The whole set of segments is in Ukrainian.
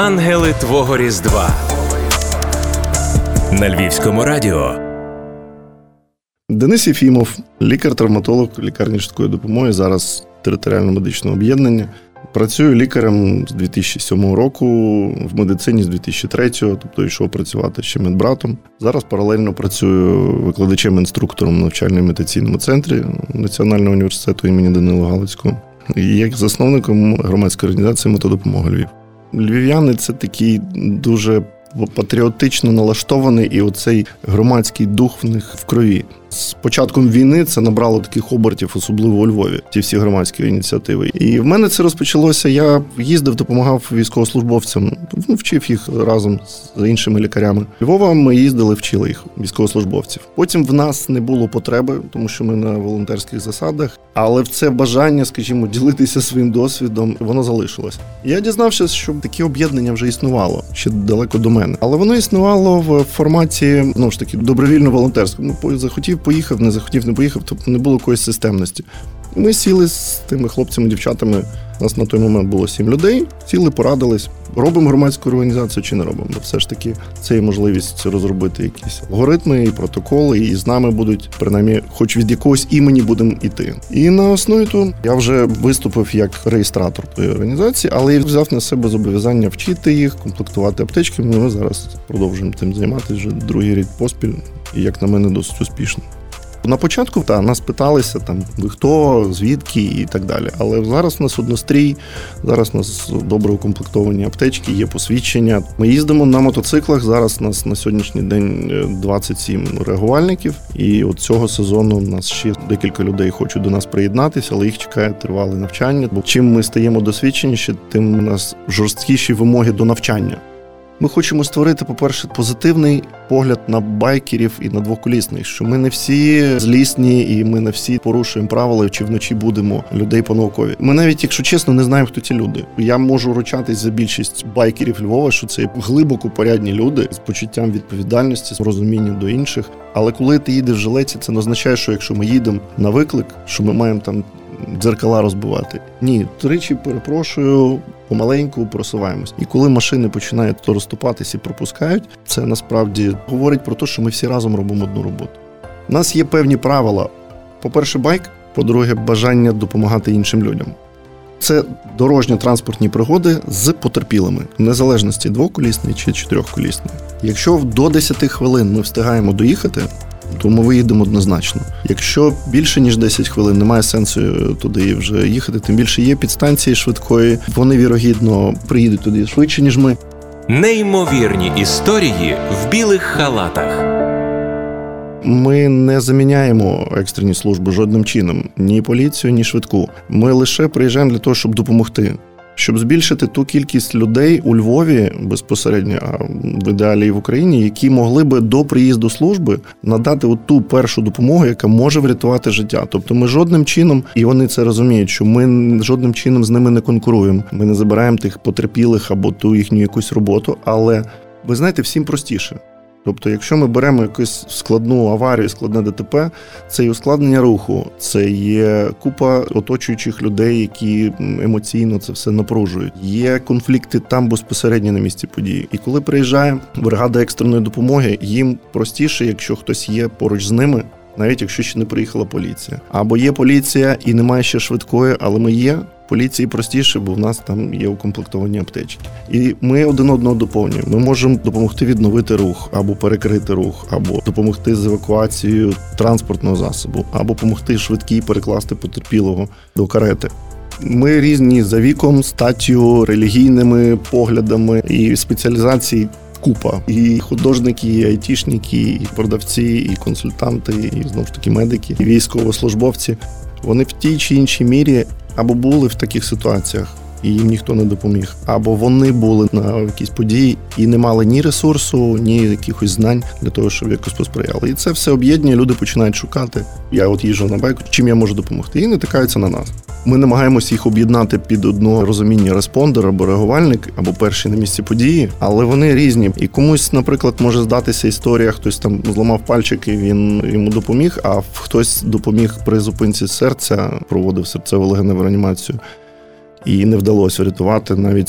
Ангели Твого Різдва на Львівському радіо. Денис Єфімов, лікар-травматолог лікарні швидкої допомоги. Зараз територіально медичного об'єднання. Працюю лікарем з 2007 року в медицині з 2003, тобто йшов працювати ще медбратом. Зараз паралельно працюю викладачем-інструктором в навчально-медицинному центрі Національного університету імені Данила Галицького і як засновником громадської організації Методопомога Львів. Львів'яни це такий дуже патріотично налаштований, і оцей громадський дух в них в крові. З початком війни це набрало таких обертів, особливо у Львові. Ті всі громадські ініціативи. І в мене це розпочалося. Я їздив, допомагав військовослужбовцям, ну, вчив їх разом з іншими лікарями. Львова ми їздили, вчили їх, військовослужбовців. Потім в нас не було потреби, тому що ми на волонтерських засадах. Але це бажання, скажімо, ділитися своїм досвідом, воно залишилось. Я дізнався, що таке об'єднання вже існувало ще далеко до мене, але воно існувало в форматі ну ж таки добровільно волонтерському. Ну, захотів поїхав, не захотів, не поїхав, тобто не було якоїсь системності. Ми сіли з тими хлопцями, дівчатами. У нас на той момент було сім людей. Сіли, порадились, робимо громадську організацію чи не робимо. Бо все ж таки це є можливість розробити якісь алгоритми і протоколи, і з нами будуть принаймні, хоч від якогось імені будемо йти. І на основі того я вже виступив як реєстратор тої організації, але я взяв на себе зобов'язання вчити їх, комплектувати аптечки. Ми зараз продовжуємо цим займатися вже другий рік поспіль, і як на мене досить успішно. На початку та нас питалися там ви хто, звідки і так далі. Але зараз у нас однострій, зараз у нас добре укомплектовані аптечки, є посвідчення. Ми їздимо на мотоциклах. Зараз у нас на сьогоднішній день 27 е, реагувальників, і от цього сезону у нас ще декілька людей хочуть до нас приєднатися, але їх чекає тривале навчання. Бо чим ми стаємо досвідченіші, тим у нас жорсткіші вимоги до навчання. Ми хочемо створити, по-перше, позитивний погляд на байкерів і на двоколісних, що ми не всі злісні і ми не всі порушуємо правила, чи вночі будемо людей по наукові. Ми навіть, якщо чесно, не знаємо, хто ці люди. Я можу ручатись за більшість байкерів Львова, що це глибоко порядні люди з почуттям відповідальності, з розумінням до інших. Але коли ти їдеш в жилеці, це не означає, що якщо ми їдемо на виклик, що ми маємо там дзеркала розбивати. Ні, тричі перепрошую, помаленьку просуваємось. І коли машини починають то розступатися і пропускають, це насправді говорить про те, що ми всі разом робимо одну роботу. У нас є певні правила. По-перше, байк, по-друге, бажання допомагати іншим людям. Це дорожньо-транспортні пригоди з потерпілими, в незалежності двоколісний чи чотирьохколісний. Якщо до 10 хвилин ми встигаємо доїхати, то ми виїдемо однозначно. Якщо більше ніж 10 хвилин, немає сенсу туди вже їхати. Тим більше є підстанції швидкої. Вони вірогідно приїдуть туди швидше ніж ми. Неймовірні історії в білих халатах. Ми не заміняємо екстрені служби жодним чином, ні поліцію, ні швидку. Ми лише приїжджаємо для того, щоб допомогти щоб збільшити ту кількість людей у Львові безпосередньо, а в ідеалі і в Україні, які могли би до приїзду служби надати ту першу допомогу, яка може врятувати життя. Тобто, ми жодним чином, і вони це розуміють, що ми жодним чином з ними не конкуруємо. Ми не забираємо тих потерпілих або ту їхню якусь роботу. Але ви знаєте, всім простіше. Тобто, якщо ми беремо якусь складну аварію, складне ДТП, це і ускладнення руху, це є купа оточуючих людей, які емоційно це все напружують. Є конфлікти там безпосередньо на місці події. І коли приїжджає бригада екстреної допомоги, їм простіше, якщо хтось є поруч з ними. Навіть якщо ще не приїхала поліція, або є поліція і немає ще швидкої, але ми є поліції простіше, бо в нас там є укомплектовані аптечки. І ми один одного доповнюємо. Ми можемо допомогти відновити рух, або перекрити рух, або допомогти з евакуацією транспортного засобу, або допомогти швидкій перекласти потерпілого до карети. Ми різні за віком, статтю, релігійними поглядами і спеціалізації. Купа і художники, і айтішники, і продавці, і консультанти, і знову ж таки медики, і військовослужбовці. Вони в тій чи іншій мірі або були в таких ситуаціях, і їм ніхто не допоміг, або вони були на якісь події і не мали ні ресурсу, ні якихось знань для того, щоб якось посприяли. І це все об'єднує. Люди починають шукати. Я от їжджу на байку, чим я можу допомогти, і не тикаються на нас. Ми намагаємося їх об'єднати під одно розуміння респондер або реагувальник, або перші на місці події, але вони різні. І комусь, наприклад, може здатися історія, хтось там зламав пальчик і він йому допоміг, а хтось допоміг при зупинці серця, проводив серцево легеневу реанімацію. і не вдалося врятувати навіть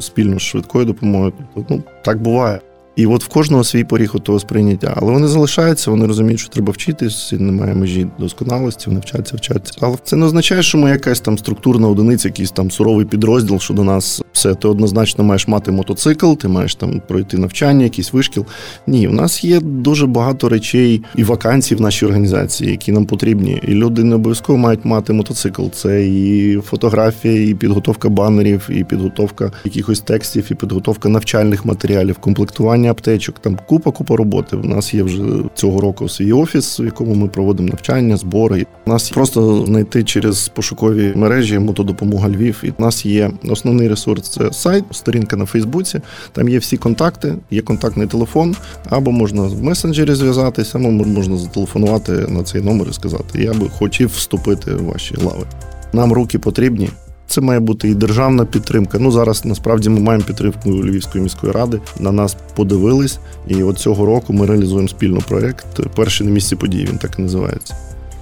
спільно з швидкою допомогою. Тобто, ну так буває. І от в кожного свій поріг от того сприйняття. Але вони залишаються, вони розуміють, що треба вчитись, немає межі досконалості, вони вчаться, вчаться. Але це не означає, що ми якась там структурна одиниця, якийсь там суровий підрозділ, що до нас все. Ти однозначно маєш мати мотоцикл, ти маєш там пройти навчання, якийсь вишкіл. Ні, у нас є дуже багато речей і вакансій в нашій організації, які нам потрібні. І люди не обов'язково мають мати мотоцикл. Це і фотографія, і підготовка банерів, і підготовка якихось текстів, і підготовка навчальних матеріалів, комплектування створення аптечок. Там купа купа роботи. У нас є вже цього року свій офіс, в якому ми проводимо навчання, збори. У нас просто знайти через пошукові мережі мотодопомога Львів. І у нас є основний ресурс це сайт, сторінка на Фейсбуці. Там є всі контакти, є контактний телефон, або можна в месенджері зв'язатися, або можна зателефонувати на цей номер і сказати: Я би хотів вступити в ваші лави. Нам руки потрібні. Це має бути і державна підтримка. Ну зараз насправді ми маємо підтримку Львівської міської ради. На нас подивились, і от цього року ми реалізуємо спільно проект. Перший на місці події він так і називається.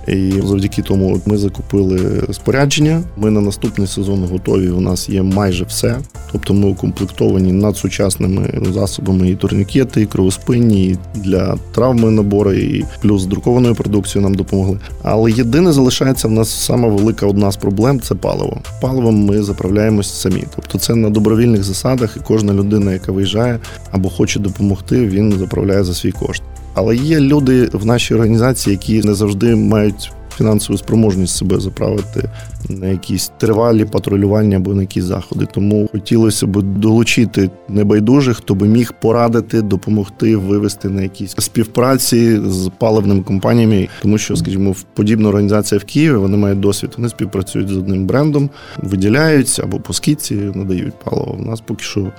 І завдяки тому ми закупили спорядження. Ми на наступний сезон готові. У нас є майже все. Тобто ми укомплектовані надсучасними засобами і турнікети, і кровоспинні, і для травми набори, і плюс друкованою продукцією нам допомогли. Але єдине залишається в нас сама велика одна з проблем це паливо. Паливом ми заправляємось самі. Тобто це на добровільних засадах, і кожна людина, яка виїжджає або хоче допомогти, він заправляє за свій кошт. Але є люди в нашій організації, які не завжди мають фінансову спроможність себе заправити на якісь тривалі патрулювання або на якісь заходи. Тому хотілося б долучити небайдужих, хто би міг порадити, допомогти вивести на якісь співпраці з паливними компаніями, тому що, скажімо, подібна організація в Києві вони мають досвід. Вони співпрацюють з одним брендом, виділяються або по скидці надають паливо. У нас поки що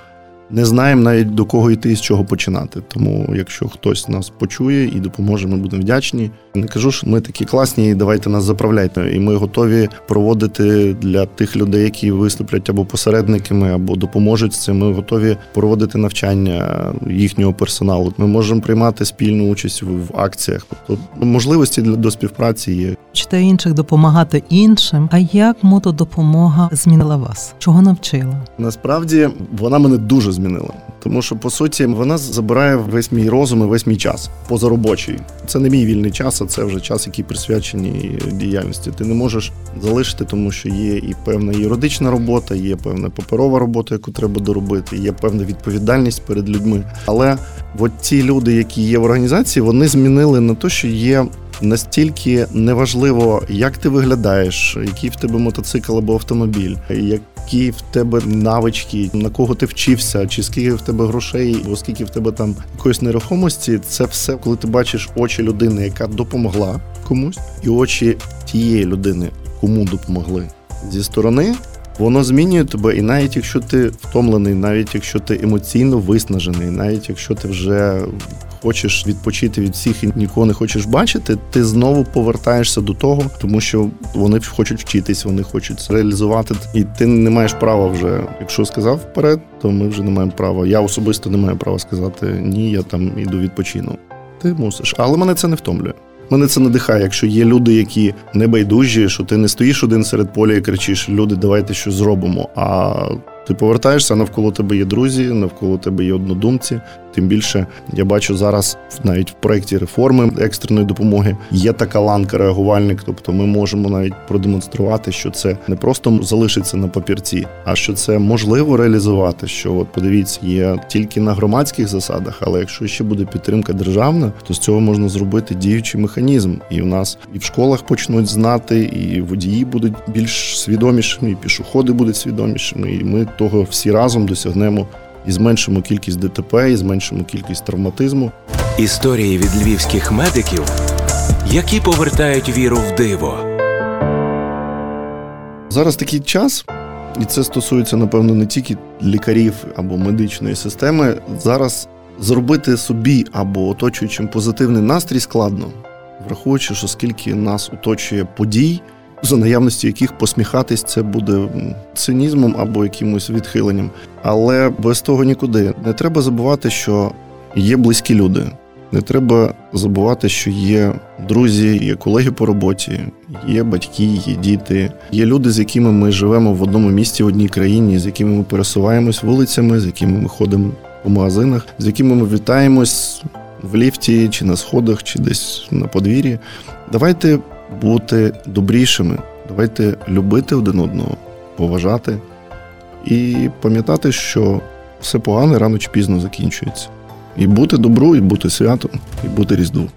не знаємо навіть до кого йти і з чого починати. Тому, якщо хтось нас почує і допоможе, ми будемо вдячні. Не кажу, що ми такі класні, і давайте нас заправляйте. І ми готові проводити для тих людей, які виступлять або посередниками, або допоможуть з цим. Ми готові проводити навчання їхнього персоналу. Ми можемо приймати спільну участь в акціях. Тобто можливості для до співпраці є. Чите інших допомагати іншим. А як мотодопомога змінила вас? Чого навчила? Насправді вона мене дуже змінила. Тому що по суті вона забирає весь мій розум і весь мій час позаробочий. Це не мій вільний час, а це вже час, який присвячений діяльності. Ти не можеш залишити, тому що є і певна юридична робота, є певна паперова робота, яку треба доробити, є певна відповідальність перед людьми. Але от ті люди, які є в організації, вони змінили на те, що є настільки неважливо, як ти виглядаєш, який в тебе мотоцикл або автомобіль, які в тебе навички, на кого ти вчився, чи скільки в тебе грошей, оскільки в тебе там якоїсь нерухомості. Це все, коли ти бачиш очі людини, яка допомогла комусь, і очі тієї людини, кому допомогли зі сторони. Воно змінює тебе, і навіть якщо ти втомлений, навіть якщо ти емоційно виснажений, навіть якщо ти вже хочеш відпочити від всіх і нікого не хочеш бачити, ти знову повертаєшся до того, тому що вони хочуть вчитись, вони хочуть реалізувати, і ти не маєш права вже. Якщо сказав вперед, то ми вже не маємо права. Я особисто не маю права сказати ні, я там іду відпочину. Ти мусиш, але мене це не втомлює. Мене це надихає, якщо є люди, які не байдужі, що ти не стоїш один серед поля і кричиш: Люди, давайте щось зробимо. А ти повертаєшся навколо тебе є друзі, навколо тебе є однодумці. Тим більше я бачу зараз навіть в проєкті реформи екстреної допомоги є така ланка реагувальник. Тобто ми можемо навіть продемонструвати, що це не просто залишиться на папірці, а що це можливо реалізувати. Що от подивіться, є тільки на громадських засадах, але якщо ще буде підтримка державна, то з цього можна зробити діючий механізм. І в нас і в школах почнуть знати, і водії будуть більш свідомішими, і пішоходи будуть свідомішими. І ми того всі разом досягнемо і зменшимо кількість ДТП, і зменшимо кількість травматизму. Історії від львівських медиків, які повертають віру в диво. Зараз такий час, і це стосується, напевно, не тільки лікарів або медичної системи. Зараз зробити собі або оточуючим позитивний настрій складно, враховуючи, що скільки нас оточує подій за наявності яких посміхатись це буде цинізмом або якимось відхиленням. Але без того нікуди. Не треба забувати, що є близькі люди. Не треба забувати, що є друзі, є колеги по роботі, є батьки, є діти, є люди, з якими ми живемо в одному місті, в одній країні, з якими ми пересуваємось вулицями, з якими ми ходимо по магазинах, з якими ми вітаємось в ліфті, чи на сходах, чи десь на подвір'ї. Давайте бути добрішими, давайте любити один одного, поважати і пам'ятати, що все погане рано чи пізно закінчується. І бути добру, і бути святом, і бути різдву.